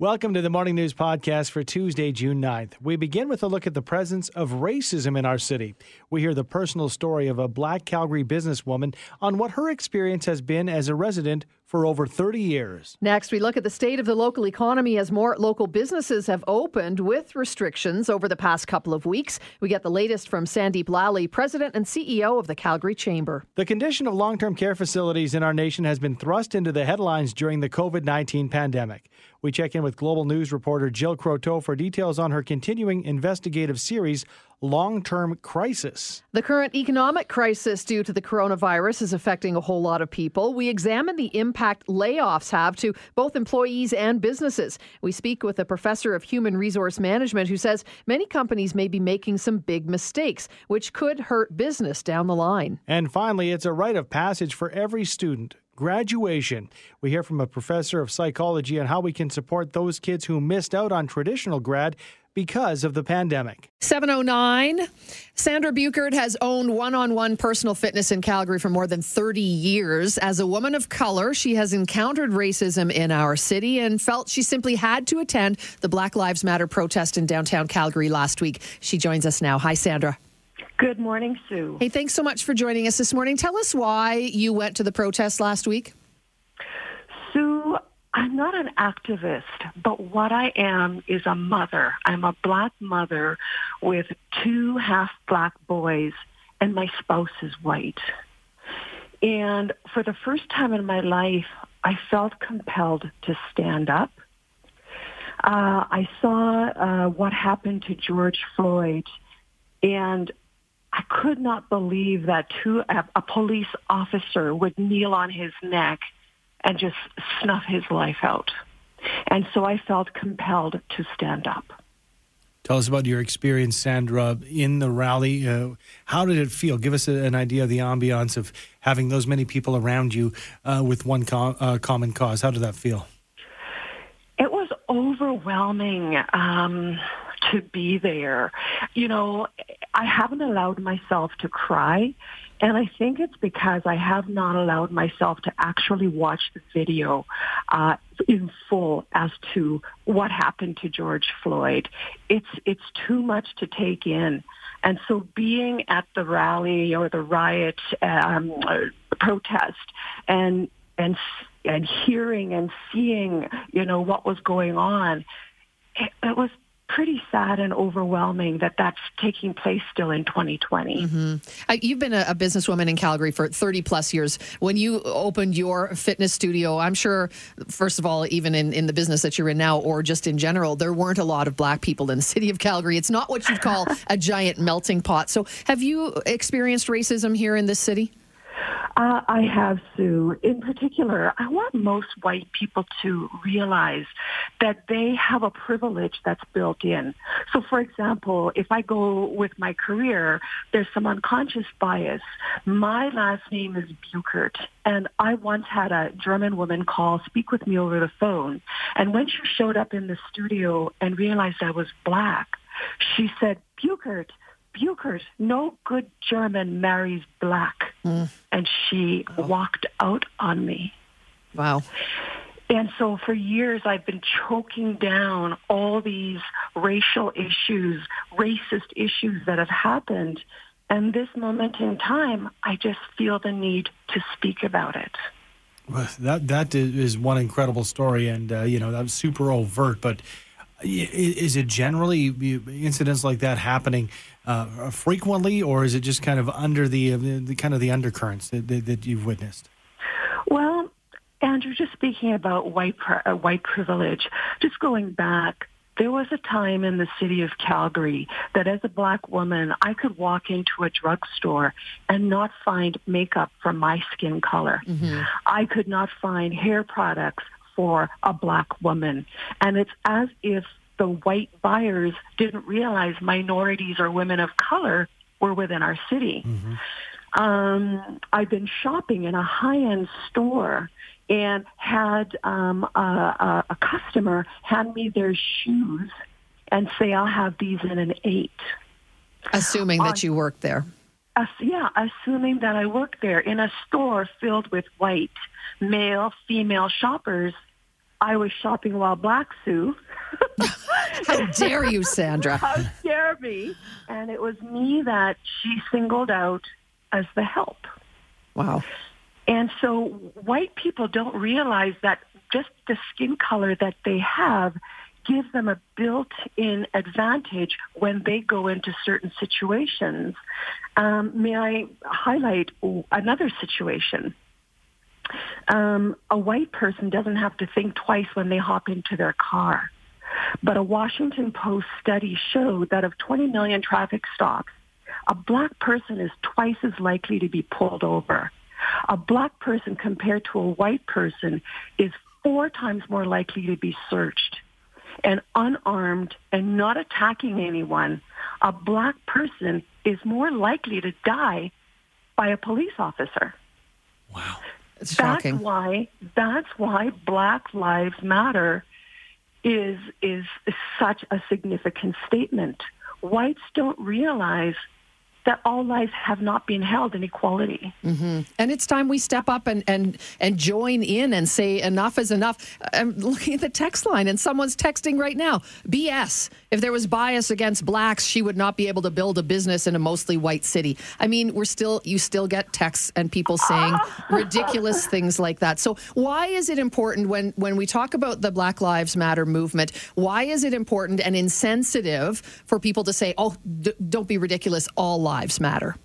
Welcome to the Morning News Podcast for Tuesday, June 9th. We begin with a look at the presence of racism in our city. We hear the personal story of a black Calgary businesswoman on what her experience has been as a resident for over 30 years. Next, we look at the state of the local economy as more local businesses have opened with restrictions over the past couple of weeks. We get the latest from Sandip Lalli, President and CEO of the Calgary Chamber. The condition of long term care facilities in our nation has been thrust into the headlines during the COVID 19 pandemic. We check in with Global News reporter Jill Croteau for details on her continuing investigative series, Long Term Crisis. The current economic crisis due to the coronavirus is affecting a whole lot of people. We examine the impact layoffs have to both employees and businesses. We speak with a professor of human resource management who says many companies may be making some big mistakes, which could hurt business down the line. And finally, it's a rite of passage for every student graduation. We hear from a professor of psychology on how we can support those kids who missed out on traditional grad because of the pandemic. 709. Sandra Buchert has owned one on one personal fitness in Calgary for more than 30 years. As a woman of color, she has encountered racism in our city and felt she simply had to attend the Black Lives Matter protest in downtown Calgary last week. She joins us now. Hi, Sandra. Good morning, Sue. Hey, thanks so much for joining us this morning. Tell us why you went to the protest last week. Sue, I'm not an activist, but what I am is a mother. I'm a black mother with two half black boys, and my spouse is white. And for the first time in my life, I felt compelled to stand up. Uh, I saw uh, what happened to George Floyd, and I could not believe that two, a, a police officer would kneel on his neck and just snuff his life out. And so I felt compelled to stand up. Tell us about your experience, Sandra, in the rally. Uh, how did it feel? Give us a, an idea of the ambiance of having those many people around you uh, with one uh, common cause. How did that feel? It was overwhelming um, to be there. You know, I haven't allowed myself to cry. And I think it's because I have not allowed myself to actually watch the video uh, in full as to what happened to George Floyd. It's it's too much to take in, and so being at the rally or the riot um, protest and and and hearing and seeing you know what was going on, it, it was pretty sad and overwhelming that that's taking place still in 2020. Mm-hmm. Uh, you've been a, a, businesswoman in Calgary for 30 plus years. When you opened your fitness studio, I'm sure, first of all, even in, in the business that you're in now, or just in general, there weren't a lot of black people in the city of Calgary. It's not what you'd call a giant melting pot. So, have you experienced racism here in this city? Uh, I have, Sue. In particular, I want most white people to realize that they have a privilege that's built in. So, for example, if I go with my career, there's some unconscious bias. My last name is Buchert, and I once had a German woman call, speak with me over the phone. And when she showed up in the studio and realized I was black, she said, Buchert, Buchert, no good German marries black. Mm. And she oh. walked out on me. Wow. And so for years, I've been choking down all these racial issues, racist issues that have happened. And this moment in time, I just feel the need to speak about it. Well, that that is one incredible story, and uh, you know that's super overt. But is it generally incidents like that happening uh, frequently, or is it just kind of under the, uh, the kind of the undercurrents that, that, that, you've witnessed? Well, Andrew, just speaking about white uh, white privilege, just going back, there was a time in the city of Calgary that as a black woman, I could walk into a drugstore and not find makeup for my skin color. Mm-hmm. I could not find hair products for a black woman. And it's as if the white buyers didn't realize minorities or women of color were within our city. Mm-hmm. Um, I've been shopping in a high-end store and had um, a, a, a customer hand me their shoes and say, I'll have these in an eight. Assuming that you work there. Uh, yeah, assuming that I work there in a store filled with white male, female shoppers I was shopping while Black Sue. How dare you, Sandra? How dare me? And it was me that she singled out as the help. Wow. And so white people don't realize that just the skin color that they have gives them a built-in advantage when they go into certain situations. Um, may I highlight another situation? Um, a white person doesn't have to think twice when they hop into their car. But a Washington Post study showed that of 20 million traffic stops, a black person is twice as likely to be pulled over. A black person compared to a white person is four times more likely to be searched. And unarmed and not attacking anyone, a black person is more likely to die by a police officer. Wow. It's shocking. That's why that's why Black Lives Matter is is such a significant statement. Whites don't realize that all lives have not been held in equality. Mm-hmm. And it's time we step up and, and, and join in and say enough is enough. I'm looking at the text line and someone's texting right now. BS. If there was bias against blacks, she would not be able to build a business in a mostly white city. I mean, we're still, you still get texts and people saying ridiculous things like that. So why is it important when, when we talk about the Black Lives Matter movement? Why is it important and insensitive for people to say, oh, d- don't be ridiculous, all lives lives matter?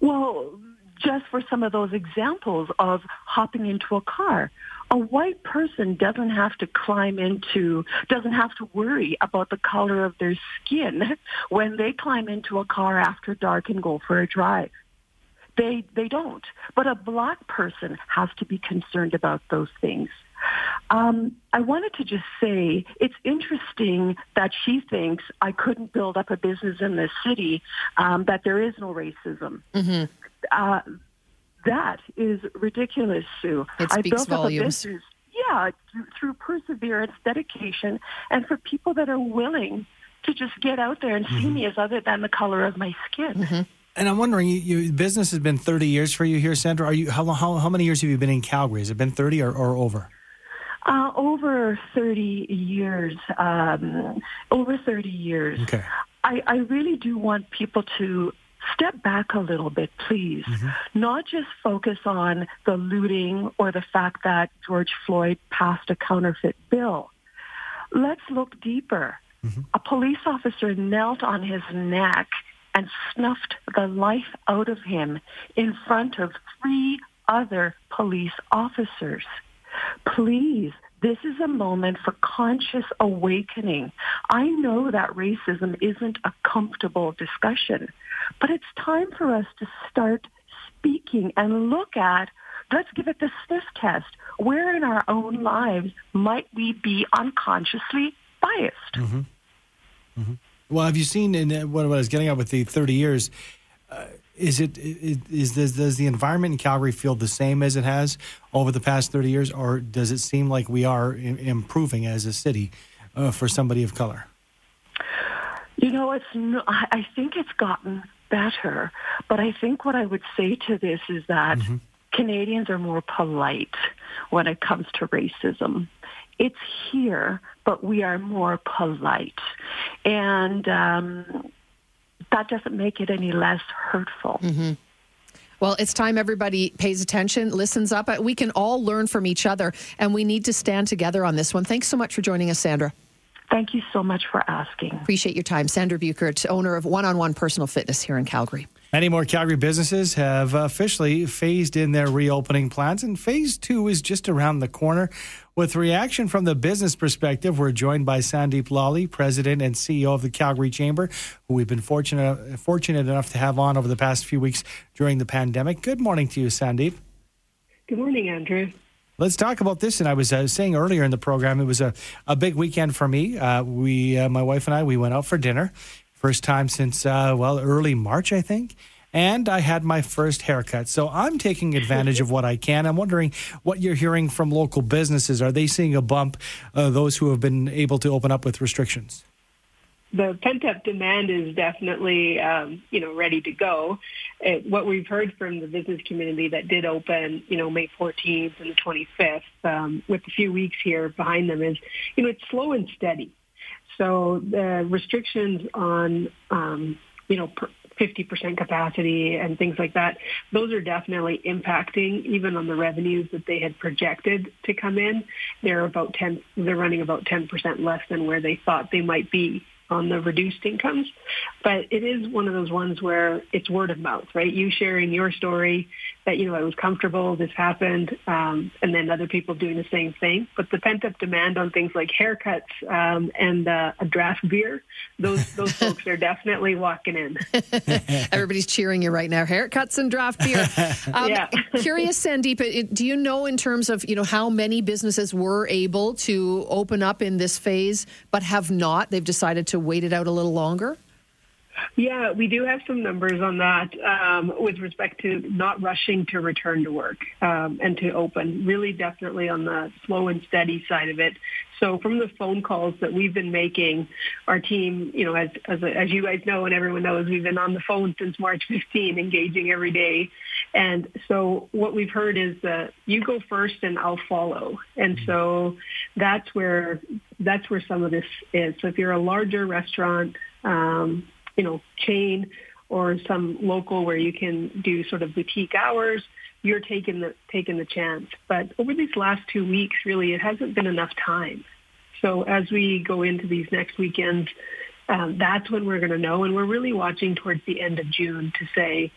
Well, just for some of those examples of hopping into a car. A white person doesn't have to climb into, doesn't have to worry about the color of their skin when they climb into a car after dark and go for a drive. They, they don't. But a black person has to be concerned about those things. Um, I wanted to just say it's interesting that she thinks I couldn't build up a business in this city, um, that there is no racism. Mm-hmm. Uh, that is ridiculous, Sue. It speaks I built volumes. up a business, yeah, through, through perseverance, dedication, and for people that are willing to just get out there and mm-hmm. see me as other than the color of my skin. Mm-hmm. And I'm wondering, you, business has been 30 years for you here, Sandra. Are you how, how, how many years have you been in Calgary? Has it been 30 or, or over? Uh, over 30 years. Um, over 30 years. Okay. I, I really do want people to step back a little bit, please. Mm-hmm. Not just focus on the looting or the fact that George Floyd passed a counterfeit bill. Let's look deeper. Mm-hmm. A police officer knelt on his neck and snuffed the life out of him in front of three other police officers. Please, this is a moment for conscious awakening. I know that racism isn't a comfortable discussion, but it's time for us to start speaking and look at, let's give it the sniff test. Where in our own lives might we be unconsciously biased? Mm-hmm. Mm-hmm. Well, have you seen in uh, what I was getting at with the 30 years? Uh, is it is, does, does the environment in Calgary feel the same as it has over the past 30 years, or does it seem like we are improving as a city uh, for somebody of color? You know, it's I think it's gotten better, but I think what I would say to this is that mm-hmm. Canadians are more polite when it comes to racism. It's here, but we are more polite, and um, that doesn't make it any less hurtful. Mm-hmm. Well, it's time everybody pays attention, listens up. We can all learn from each other, and we need to stand together on this one. Thanks so much for joining us, Sandra. Thank you so much for asking. Appreciate your time. Sandra Buchert, owner of One on One Personal Fitness here in Calgary. Many more Calgary businesses have officially phased in their reopening plans, and phase two is just around the corner. With reaction from the business perspective, we're joined by Sandip Lalli, President and CEO of the Calgary Chamber, who we've been fortunate, fortunate enough to have on over the past few weeks during the pandemic. Good morning to you, Sandip. Good morning, Andrew. Let's talk about this. And I was uh, saying earlier in the program, it was a, a big weekend for me. Uh, we, uh, my wife and I, we went out for dinner. First time since, uh, well, early March, I think. And I had my first haircut. So I'm taking advantage of what I can. I'm wondering what you're hearing from local businesses. Are they seeing a bump, uh, those who have been able to open up with restrictions? the pent up demand is definitely, um, you know, ready to go. It, what we've heard from the business community that did open, you know, May 14th and the 25th, um, with a few weeks here behind them is, you know, it's slow and steady. So the restrictions on, um, you know, 50% capacity and things like that, those are definitely impacting even on the revenues that they had projected to come in. They're about 10, they're running about 10% less than where they thought they might be on the reduced incomes. But it is one of those ones where it's word of mouth, right? You sharing your story that, you know, I was comfortable, this happened, um, and then other people doing the same thing. But the pent up demand on things like haircuts um, and uh, a draft beer, those those folks are definitely walking in. Everybody's cheering you right now. Haircuts and draft beer. Um, yeah. curious, Sandip, do you know in terms of you know how many businesses were able to open up in this phase, but have not? They've decided to wait it out a little longer. Yeah, we do have some numbers on that um, with respect to not rushing to return to work um, and to open. Really, definitely on the slow and steady side of it. So, from the phone calls that we've been making, our team, you know, as as, as you guys know and everyone knows, we've been on the phone since March 15, engaging every day. And so, what we've heard is that you go first and I'll follow. And so, that's where that's where some of this is. So, if you're a larger restaurant. Um, you know, chain or some local where you can do sort of boutique hours, you're taking the taking the chance. But over these last two weeks, really, it hasn't been enough time. So as we go into these next weekends, um, that's when we're going to know, and we're really watching towards the end of June to say,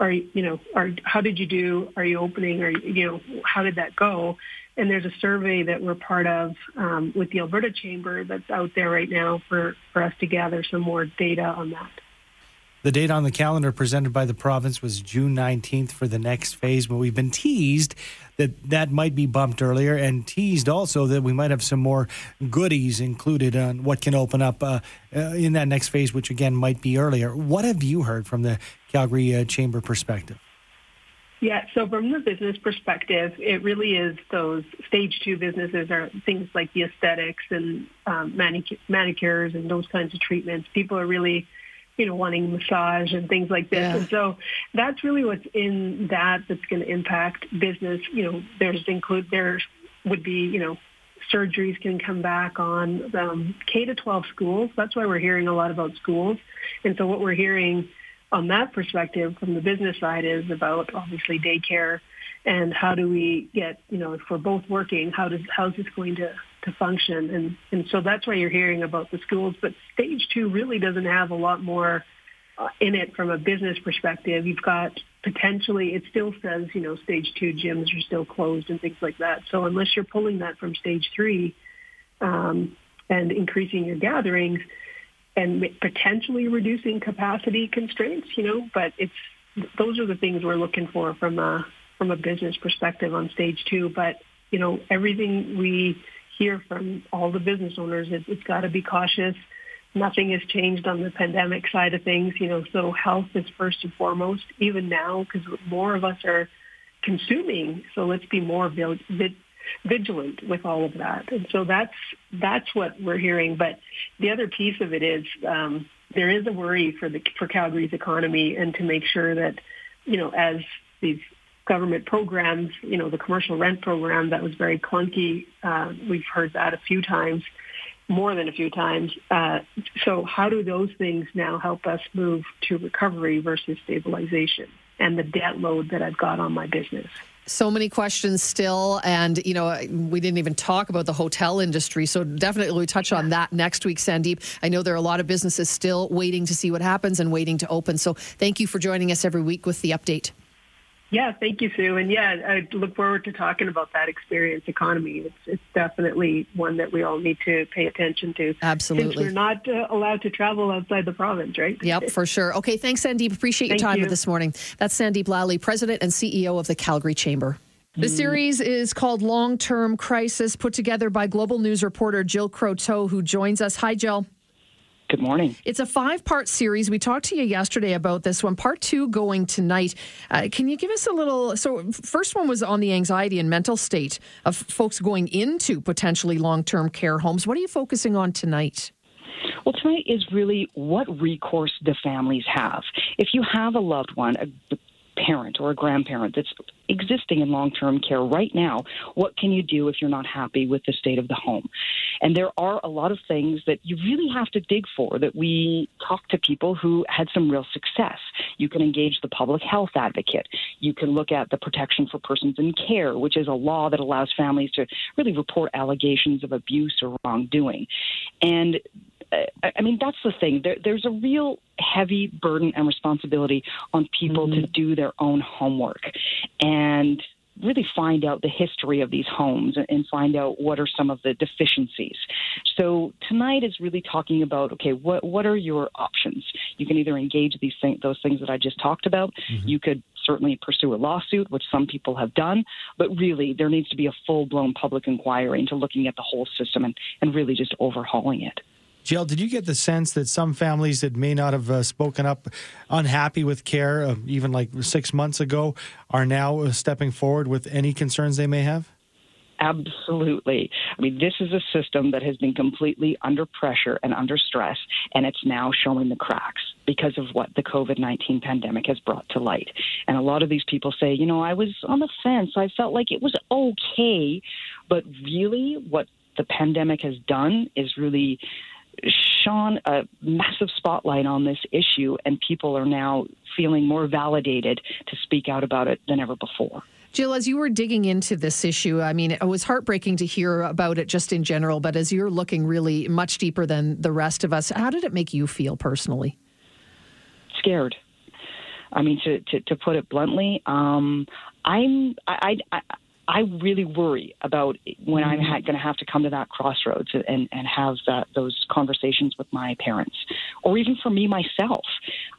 are you know, are how did you do? Are you opening? Or you know, how did that go? And there's a survey that we're part of um, with the Alberta Chamber that's out there right now for, for us to gather some more data on that. The date on the calendar presented by the province was June 19th for the next phase, but we've been teased that that might be bumped earlier and teased also that we might have some more goodies included on what can open up uh, uh, in that next phase, which again might be earlier. What have you heard from the Calgary uh, Chamber perspective? Yeah, so from the business perspective, it really is those stage two businesses are things like the aesthetics and um, manic- manicures and those kinds of treatments. People are really, you know, wanting massage and things like this. Yeah. And so that's really what's in that that's going to impact business. You know, there's include there would be, you know, surgeries can come back on um, K to 12 schools. That's why we're hearing a lot about schools. And so what we're hearing on that perspective from the business side is about obviously daycare and how do we get, you know, if we're both working, how does how's this going to, to function? And and so that's why you're hearing about the schools. But stage two really doesn't have a lot more uh, in it from a business perspective. You've got potentially it still says, you know, stage two gyms are still closed and things like that. So unless you're pulling that from stage three um, and increasing your gatherings, and potentially reducing capacity constraints, you know, but it's those are the things we're looking for from a from a business perspective on stage two. But you know, everything we hear from all the business owners, it, it's got to be cautious. Nothing has changed on the pandemic side of things, you know. So health is first and foremost, even now, because more of us are consuming. So let's be more vigilant with all of that. And so that's that's what we're hearing. But the other piece of it is um, there is a worry for the for Calgary's economy and to make sure that you know as these government programs, you know, the commercial rent program that was very clunky. Uh, we've heard that a few times, more than a few times. Uh, so how do those things now help us move to recovery versus stabilization and the debt load that I've got on my business? so many questions still and you know we didn't even talk about the hotel industry so definitely we touch on that next week sandip i know there are a lot of businesses still waiting to see what happens and waiting to open so thank you for joining us every week with the update yeah, thank you, Sue. And yeah, I look forward to talking about that experience economy. It's, it's definitely one that we all need to pay attention to. Absolutely. Since we're not uh, allowed to travel outside the province, right? Yep, for sure. Okay, thanks, Sandip. Appreciate your time you. this morning. That's Sandip Lalli, President and CEO of the Calgary Chamber. The series is called Long Term Crisis, put together by Global News reporter Jill Croteau, who joins us. Hi, Jill. Good morning. It's a five part series. We talked to you yesterday about this one. Part two going tonight. Uh, can you give us a little? So, first one was on the anxiety and mental state of folks going into potentially long term care homes. What are you focusing on tonight? Well, tonight is really what recourse the families have? If you have a loved one, a parent or a grandparent that's existing in long term care right now, what can you do if you're not happy with the state of the home? And there are a lot of things that you really have to dig for that we talk to people who had some real success. You can engage the public health advocate. You can look at the Protection for Persons in Care, which is a law that allows families to really report allegations of abuse or wrongdoing. And uh, I mean, that's the thing. There, there's a real heavy burden and responsibility on people mm-hmm. to do their own homework and really find out the history of these homes and find out what are some of the deficiencies. So tonight is really talking about okay, what what are your options? You can either engage these those things that I just talked about. Mm-hmm. You could certainly pursue a lawsuit, which some people have done, but really there needs to be a full blown public inquiry into looking at the whole system and, and really just overhauling it. Jill, did you get the sense that some families that may not have uh, spoken up unhappy with care, uh, even like six months ago, are now uh, stepping forward with any concerns they may have? Absolutely. I mean, this is a system that has been completely under pressure and under stress, and it's now showing the cracks because of what the COVID 19 pandemic has brought to light. And a lot of these people say, you know, I was on the fence. I felt like it was okay. But really, what the pandemic has done is really shone a massive spotlight on this issue, and people are now feeling more validated to speak out about it than ever before. Jill, as you were digging into this issue, I mean, it was heartbreaking to hear about it just in general, but as you're looking really much deeper than the rest of us, how did it make you feel personally? Scared. I mean, to, to, to put it bluntly, um, I'm I, I, I really worry about when I'm ha- going to have to come to that crossroads and, and have that, those conversations with my parents, or even for me myself.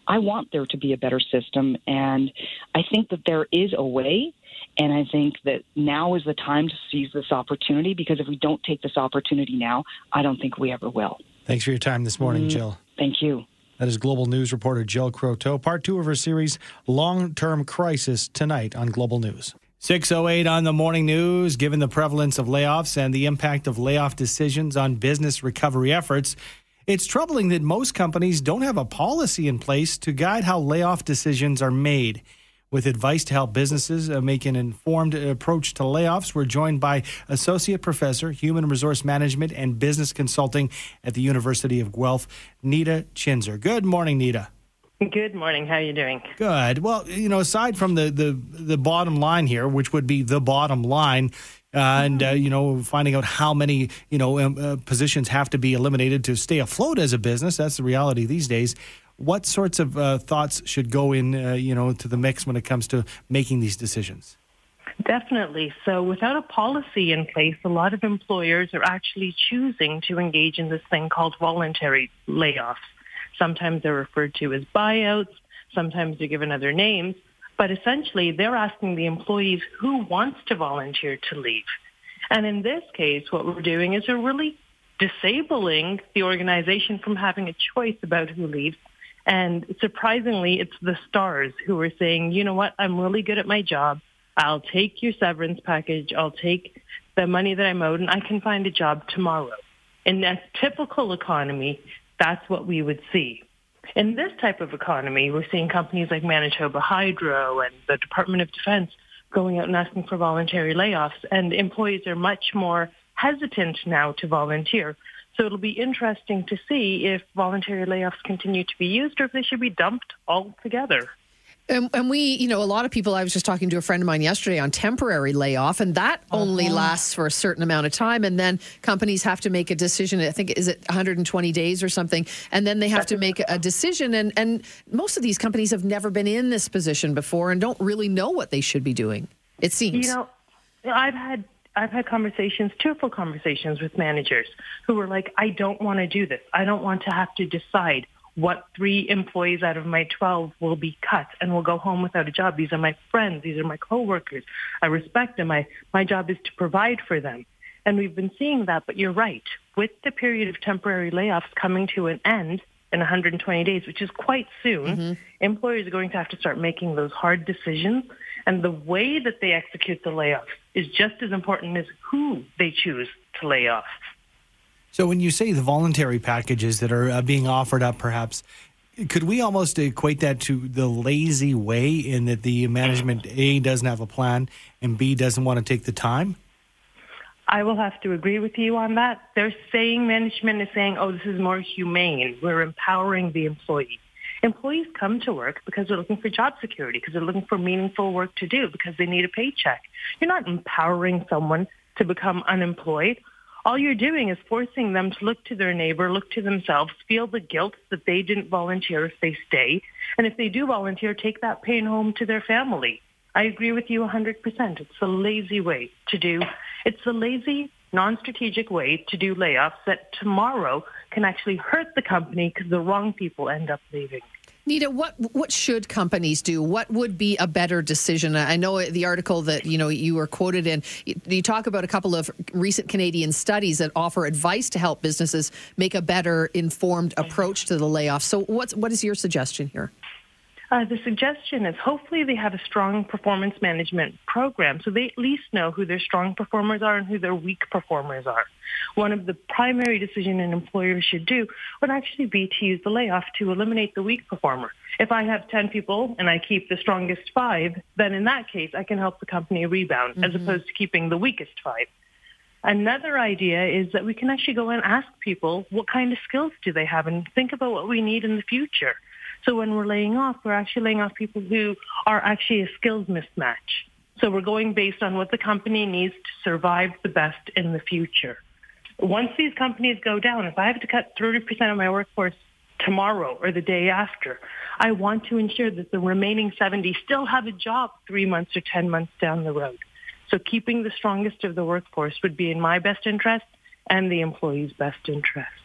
I want there to be a better system, and I think that there is a way. And I think that now is the time to seize this opportunity because if we don't take this opportunity now, I don't think we ever will. Thanks for your time this morning, mm, Jill. Thank you. That is Global News reporter Jill Croteau. Part two of her series, Long Term Crisis, tonight on Global News. 608 on the morning news. Given the prevalence of layoffs and the impact of layoff decisions on business recovery efforts, it's troubling that most companies don't have a policy in place to guide how layoff decisions are made. With advice to help businesses uh, make an informed approach to layoffs, we're joined by Associate Professor, Human Resource Management and Business Consulting at the University of Guelph, Nita Chhinzer. Good morning, Nita. Good morning. How are you doing? Good. Well, you know, aside from the the, the bottom line here, which would be the bottom line, uh, and uh, you know finding out how many you know um, uh, positions have to be eliminated to stay afloat as a business that's the reality these days what sorts of uh, thoughts should go in uh, you know to the mix when it comes to making these decisions definitely so without a policy in place a lot of employers are actually choosing to engage in this thing called voluntary layoffs Sometimes they're referred to as buyouts. Sometimes they're given other names. But essentially, they're asking the employees who wants to volunteer to leave. And in this case, what we're doing is we're really disabling the organization from having a choice about who leaves. And surprisingly, it's the stars who are saying, you know what, I'm really good at my job. I'll take your severance package. I'll take the money that I'm owed and I can find a job tomorrow. In a typical economy, that's what we would see. In this type of economy, we're seeing companies like Manitoba Hydro and the Department of Defense going out and asking for voluntary layoffs, and employees are much more hesitant now to volunteer. So it'll be interesting to see if voluntary layoffs continue to be used or if they should be dumped altogether. And, and, we, you know, a lot of people, I was just talking to a friend of mine yesterday on temporary layoff, and that only uh-huh. lasts for a certain amount of time. And then companies have to make a decision. I think, is it 120 days or something? And then they have to make a decision. And, and most of these companies have never been in this position before and don't really know what they should be doing, it seems. You know, I've had I've had conversations, tearful conversations with managers who were like, I don't want to do this. I don't want to have to decide what three employees out of my 12 will be cut and will go home without a job. These are my friends. These are my coworkers. I respect them. I, my job is to provide for them. And we've been seeing that, but you're right. With the period of temporary layoffs coming to an end in 120 days, which is quite soon, mm-hmm. employers are going to have to start making those hard decisions. And the way that they execute the layoffs is just as important as who they choose to lay off. So when you say the voluntary packages that are uh, being offered up, perhaps could we almost equate that to the lazy way in that the management A doesn't have a plan and B doesn't want to take the time? I will have to agree with you on that. They're saying management is saying, oh, this is more humane. We're empowering the employee. Employees come to work because they're looking for job security, because they're looking for meaningful work to do, because they need a paycheck. You're not empowering someone to become unemployed all you're doing is forcing them to look to their neighbor, look to themselves, feel the guilt that they didn't volunteer if they stay. And if they do volunteer, take that pain home to their family. I agree with you 100%. It's a lazy way to do. It's a lazy, non-strategic way to do layoffs that tomorrow can actually hurt the company because the wrong people end up leaving. Nita, what what should companies do? What would be a better decision? I know the article that you know you were quoted in. You talk about a couple of recent Canadian studies that offer advice to help businesses make a better informed approach to the layoff. So, what's what is your suggestion here? Uh, the suggestion is hopefully they have a strong performance management program so they at least know who their strong performers are and who their weak performers are. One of the primary decisions an employer should do would actually be to use the layoff to eliminate the weak performer. If I have 10 people and I keep the strongest five, then in that case, I can help the company rebound mm-hmm. as opposed to keeping the weakest five. Another idea is that we can actually go and ask people what kind of skills do they have and think about what we need in the future. So when we're laying off, we're actually laying off people who are actually a skills mismatch. So we're going based on what the company needs to survive the best in the future. Once these companies go down, if I have to cut 30% of my workforce tomorrow or the day after, I want to ensure that the remaining 70 still have a job three months or 10 months down the road. So keeping the strongest of the workforce would be in my best interest and the employee's best interest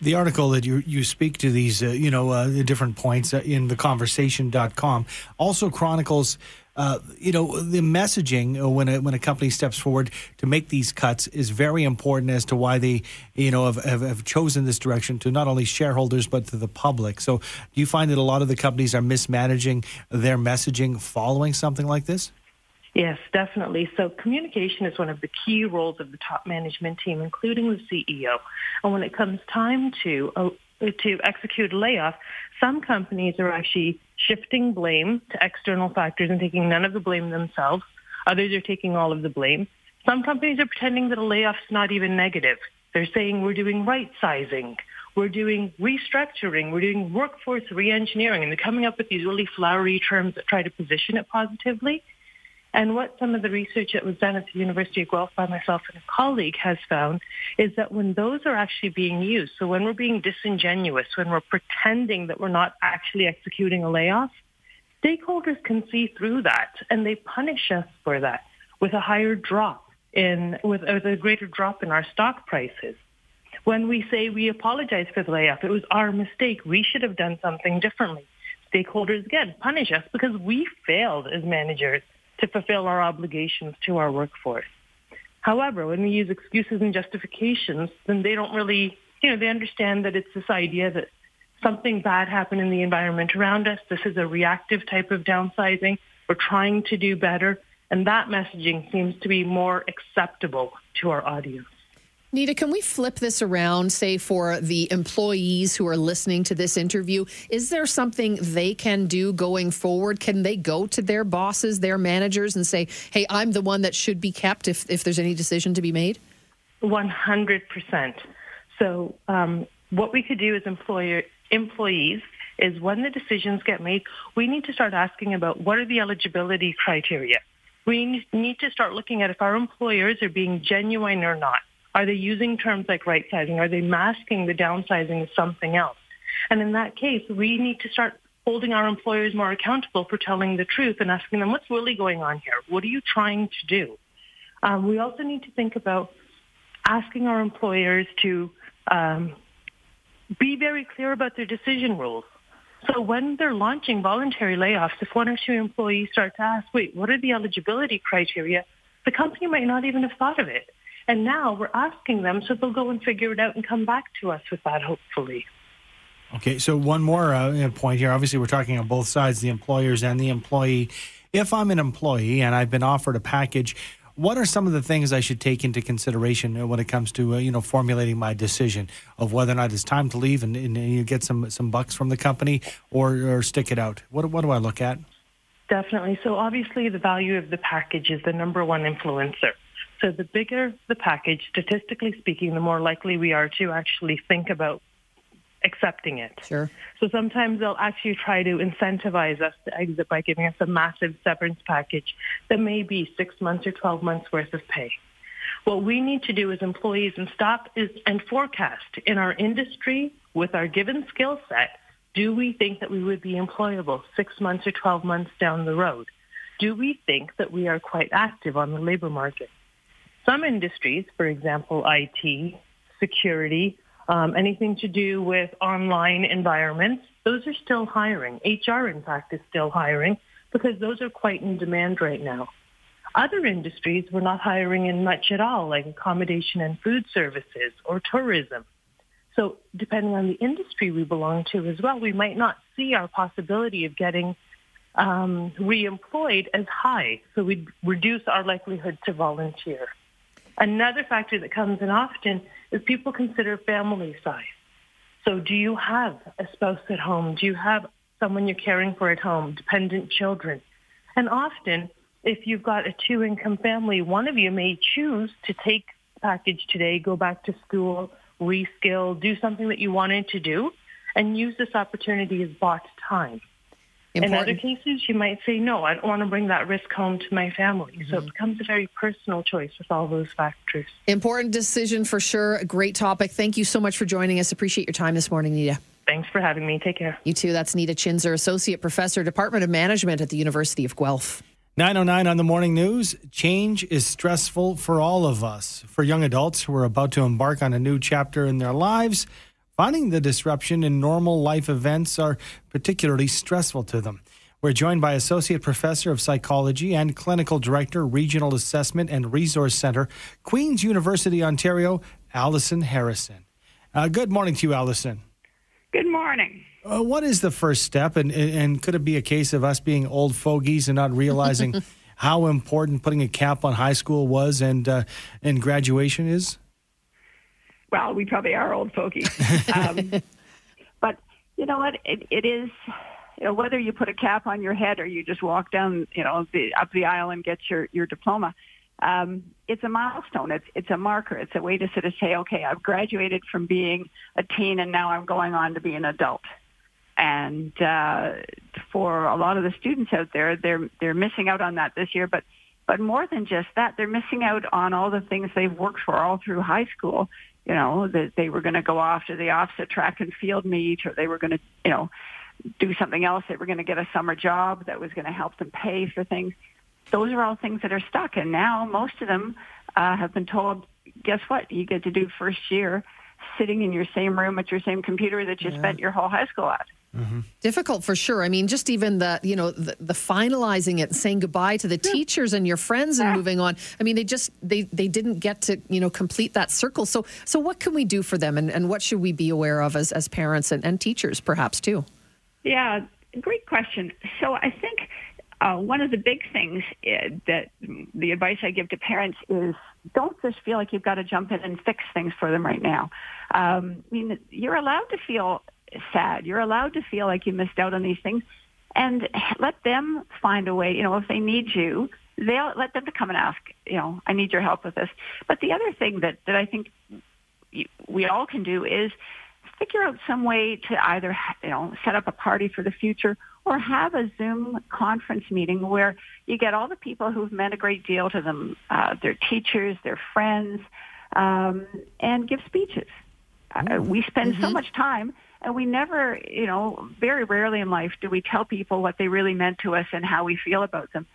the article that you you speak to these uh, you know uh, different points uh, in the conversation.com also chronicles uh, you know the messaging uh, when a, when a company steps forward to make these cuts is very important as to why they you know have, have, have chosen this direction to not only shareholders but to the public. So do you find that a lot of the companies are mismanaging their messaging following something like this Yes, definitely. So communication is one of the key roles of the top management team, including the CEO. And when it comes time to uh, to execute layoff, some companies are actually shifting blame to external factors and taking none of the blame themselves. Others are taking all of the blame. Some companies are pretending that a layoff's not even negative. They're saying we're doing right sizing, we're doing restructuring, we're doing workforce reengineering, and they're coming up with these really flowery terms that try to position it positively. And what some of the research that was done at the University of Guelph by myself and a colleague has found is that when those are actually being used, so when we're being disingenuous, when we're pretending that we're not actually executing a layoff, stakeholders can see through that and they punish us for that with a higher drop in, with, with a greater drop in our stock prices. When we say we apologize for the layoff, it was our mistake. We should have done something differently. Stakeholders again punish us because we failed as managers to fulfill our obligations to our workforce. However, when we use excuses and justifications, then they don't really, you know, they understand that it's this idea that something bad happened in the environment around us. This is a reactive type of downsizing. We're trying to do better. And that messaging seems to be more acceptable to our audience. Nita, can we flip this around, say, for the employees who are listening to this interview? Is there something they can do going forward? Can they go to their bosses, their managers, and say, hey, I'm the one that should be kept if, if there's any decision to be made? 100%. So, um, what we could do as employer, employees is when the decisions get made, we need to start asking about what are the eligibility criteria. We need to start looking at if our employers are being genuine or not. Are they using terms like right sizing? Are they masking the downsizing as something else? And in that case, we need to start holding our employers more accountable for telling the truth and asking them, what's really going on here? What are you trying to do? Um, we also need to think about asking our employers to um, be very clear about their decision rules. So when they're launching voluntary layoffs, if one or two employees start to ask, wait, what are the eligibility criteria? The company might not even have thought of it. And now we're asking them, so they'll go and figure it out and come back to us with that, hopefully. Okay, so one more uh, point here. Obviously, we're talking on both sides, the employers and the employee. If I'm an employee and I've been offered a package, what are some of the things I should take into consideration uh, when it comes to uh, you know formulating my decision of whether or not it's time to leave and, and you get some some bucks from the company or, or stick it out? What what do I look at? Definitely. So obviously, the value of the package is the number one influencer. So the bigger the package, statistically speaking, the more likely we are to actually think about accepting it. Sure. So sometimes they'll actually try to incentivize us to exit by giving us a massive severance package that may be six months or 12 months worth of pay. What we need to do as employees and stop is and forecast in our industry with our given skill set, do we think that we would be employable six months or 12 months down the road? Do we think that we are quite active on the labor market? Some industries, for example, IT, security, um, anything to do with online environments, those are still hiring. HR, in fact, is still hiring because those are quite in demand right now. Other industries we're not hiring in much at all, like accommodation and food services or tourism. So depending on the industry we belong to as well, we might not see our possibility of getting um, reemployed as high. So we'd reduce our likelihood to volunteer. Another factor that comes in often is people consider family size. So do you have a spouse at home? Do you have someone you're caring for at home, dependent children? And often, if you've got a two-income family, one of you may choose to take package today, go back to school, reskill, do something that you wanted to do, and use this opportunity as bought time. Important. In other cases, you might say, no, I don't want to bring that risk home to my family. Mm-hmm. So it mm-hmm. becomes a very personal choice with all those factors. Important decision for sure. A great topic. Thank you so much for joining us. Appreciate your time this morning, Nita. Thanks for having me. Take care. You too. That's Nita Chhinzer, Associate Professor, Department of Management at the University of Guelph. 909 on the morning news. Change is stressful for all of us. For young adults who are about to embark on a new chapter in their lives, Finding the disruption in normal life events are particularly stressful to them. We're joined by Associate Professor of Psychology and Clinical Director, Regional Assessment and Resource Center, Queen's University, Ontario, Allison Harrison. Uh, good morning to you, Allison. Good morning. Uh, what is the first step, and, and could it be a case of us being old fogies and not realizing how important putting a cap on high school was and uh, and graduation is? Well, we probably are old fogies. Um, but you know what? It, it is. You know, whether you put a cap on your head or you just walk down, you know, the, up the aisle and get your your diploma, um, it's a milestone. It's it's a marker. It's a way to sort of say, okay, I've graduated from being a teen and now I'm going on to be an adult. And uh, for a lot of the students out there, they're they're missing out on that this year. But but more than just that, they're missing out on all the things they've worked for all through high school you know, that they were going to go off to the opposite track and field meet or they were going to, you know, do something else. They were going to get a summer job that was going to help them pay for things. Those are all things that are stuck. And now most of them uh, have been told, guess what? You get to do first year sitting in your same room at your same computer that you yeah. spent your whole high school at. Mm-hmm. Difficult for sure. I mean, just even the you know the, the finalizing it, saying goodbye to the yeah. teachers and your friends, and yeah. moving on. I mean, they just they they didn't get to you know complete that circle. So so what can we do for them, and, and what should we be aware of as as parents and, and teachers, perhaps too? Yeah, great question. So I think uh, one of the big things uh, that the advice I give to parents is don't just feel like you've got to jump in and fix things for them right now. Um, I mean, you're allowed to feel sad. You're allowed to feel like you missed out on these things and let them find a way, you know, if they need you, they'll let them to come and ask, you know, I need your help with this. But the other thing that, that I think we all can do is figure out some way to either, you know, set up a party for the future or have a Zoom conference meeting where you get all the people who've meant a great deal to them, uh, their teachers, their friends, um, and give speeches. Uh, we spend mm-hmm. so much time and we never, you know, very rarely in life do we tell people what they really meant to us and how we feel about them.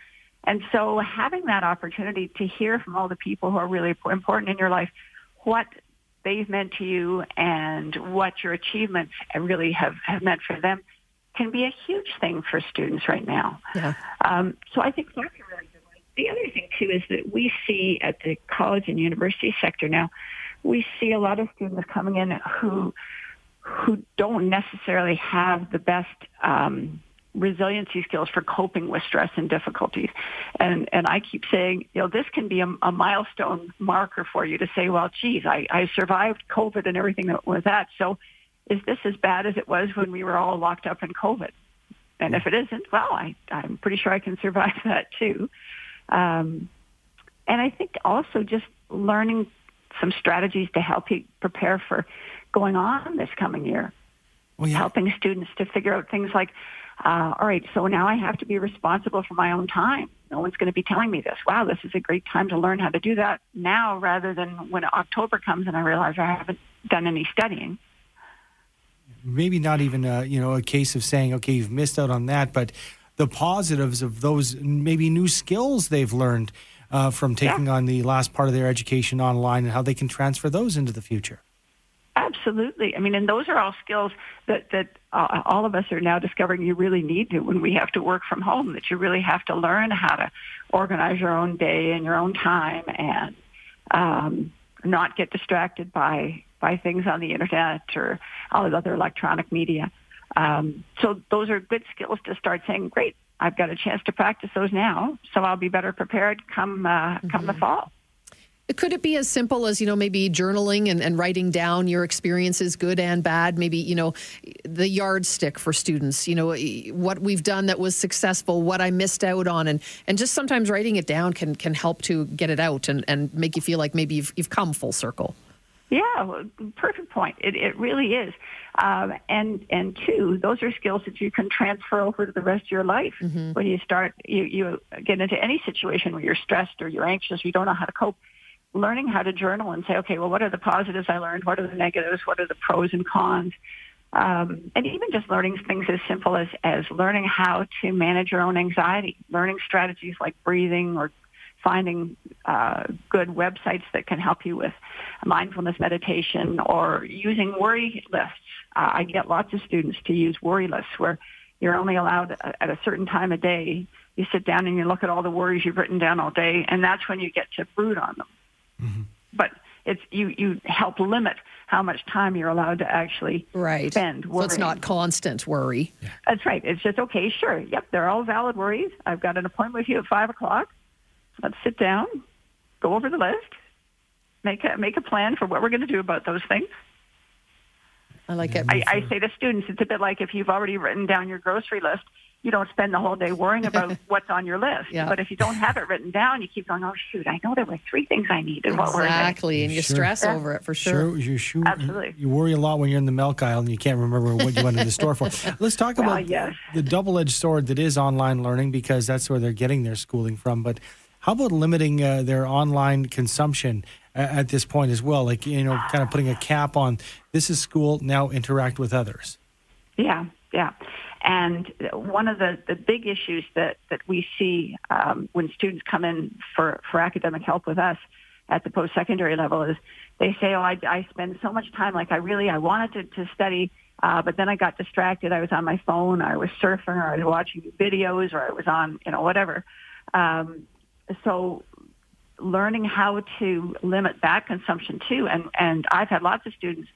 And so having that opportunity to hear from all the people who are really important in your life, what they've meant to you and what your achievements really have, have meant for them can be a huge thing for students right now. Yeah. Um, so I think that's a really good one. The other thing too is that we see at the college and university sector now, we see a lot of students coming in who who don't necessarily have the best um, resiliency skills for coping with stress and difficulties. And and I keep saying, you know, this can be a, a milestone marker for you to say, well, geez, I, I survived COVID and everything that was that. So is this as bad as it was when we were all locked up in COVID? And if it isn't, well, I, I'm pretty sure I can survive that too. Um, and I think also just learning some strategies to help you prepare for going on this coming year. Well, yeah. Helping students to figure out things like, uh, all right, so now I have to be responsible for my own time. No one's going to be telling me this. Wow, this is a great time to learn how to do that now rather than when October comes and I realize I haven't done any studying maybe not even a, you know a case of saying okay you've missed out on that but the positives of those maybe new skills they've learned uh, from taking yeah. on the last part of their education online and how they can transfer those into the future absolutely i mean and those are all skills that that uh, all of us are now discovering you really need to when we have to work from home that you really have to learn how to organize your own day and your own time and um, not get distracted by by things on the internet or all the other electronic media. Um, so those are good skills to start saying, great, I've got a chance to practice those now, so I'll be better prepared come uh, mm-hmm. come the mm-hmm. fall. Could it be as simple as, you know, maybe journaling and, and writing down your experiences, good and bad? Maybe, you know, the yardstick for students, you know, what we've done that was successful, what I missed out on. And, and just sometimes writing it down can, can help to get it out and, and make you feel like maybe you've, you've come full circle. Yeah, perfect point. It, it really is. Um, and and two, those are skills that you can transfer over to the rest of your life. Mm-hmm. When you start, you, you get into any situation where you're stressed or you're anxious, you don't know how to cope. Learning how to journal and say, okay, well, what are the positives I learned? What are the negatives? What are the pros and cons? Um, and even just learning things as simple as, as learning how to manage your own anxiety, learning strategies like breathing or finding uh, good websites that can help you with mindfulness meditation or using worry lists. Uh, I get lots of students to use worry lists where you're only allowed at a certain time of day. You sit down and you look at all the worries you've written down all day, and that's when you get to brood on them. Mm-hmm. But it's you you help limit how much time you're allowed to actually right. spend worrying. So it's not constant worry. Yeah. That's right. It's just okay, sure. Yep, they're all valid worries. I've got an appointment with you at five o'clock. Let's sit down, go over the list, make a make a plan for what we're going to do about those things. I like it. I, I say to students, it's a bit like if you've already written down your grocery list, you don't spend the whole day worrying about what's on your list. Yeah. But if you don't have it written down, you keep going, oh, shoot, I know there were three things I needed. Exactly. And you sure. stress yeah. over it for sure. Sure, you, sure. Absolutely. You, worry a lot when you're in the milk aisle and you can't remember what you went to the store for. Let's talk well, about yes. the double edged sword that is online learning because that's where they're getting their schooling from. But how about limiting uh, their online consumption at this point as well? Like, you know, kind of putting a cap on this is school, now interact with others. Yeah, yeah. And one of the, the big issues that, that we see um, when students come in for, for academic help with us at the post-secondary level is they say, oh, I, I spend so much time, like I really, I wanted to, to study, uh, but then I got distracted. I was on my phone, or I was surfing, or I was watching videos, or I was on, you know, whatever. Um, so learning how to limit that consumption too. And, and I've had lots of students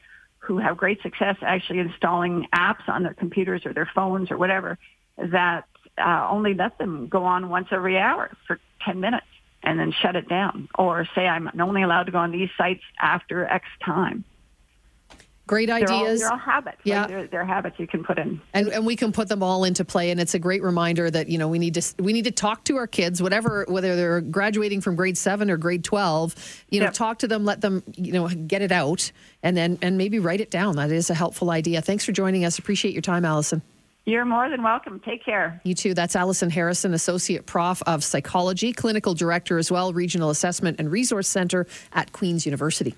who have great success actually installing apps on their computers or their phones or whatever that uh, only let them go on once every hour for 10 minutes and then shut it down or say I'm only allowed to go on these sites after X time. Great ideas. They're all, they're all habits. Yeah. Like they're, they're, habits you can put in. And, and we can put them all into play. And it's a great reminder that, you know, we need to, we need to talk to our kids, whatever, whether they're graduating from grade seven or grade 12, you know, yep. talk to them, let them, you know, get it out and then, and maybe write it down. That is a helpful idea. Thanks for joining us. Appreciate your time, Allison. You're more than welcome. Take care. You too. That's Allison Harrison, Associate Prof of Psychology, Clinical Director as well, Regional Assessment and Resource Center at Queen's University.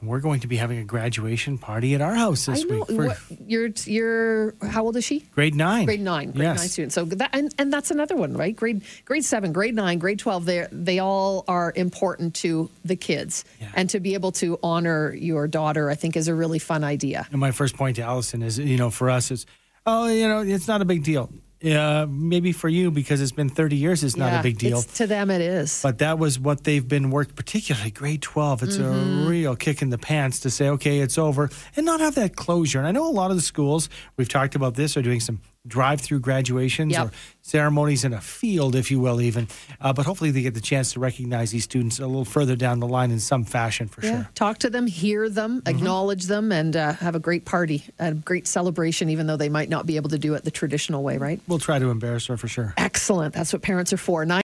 And we're going to be having a graduation party at our house this week. For, what, you're, you're, how old is she? Grade nine. Grade nine. Grade yes. nine student. So that, and, and that's another one, right? Grade, grade seven, grade nine, grade 12, they they all are important to the kids. Yeah. And to be able to honor your daughter, I think is a really fun idea. And my first point to Allison is, you know, for us, it's, oh, you know, it's not a big deal. Uh, maybe for you because it's been 30 years it's not yeah, a big deal. to them it is. But that was what they've been worked particularly grade 12 it's mm-hmm. a real kick in the pants to say okay it's over and not have that closure. And i know a lot of the schools we've talked about this are doing some drive-through graduations Yep. or ceremonies in a field, if you will, even. Uh, but hopefully, they get the chance to recognize these students a little further down the line in some fashion, for Yeah. sure. Talk to them, hear them, acknowledge them, and uh, have a great party, a great celebration, even though they might not be able to do it the traditional way, right? We'll try to embarrass her for sure. Excellent. That's what parents are for. Nine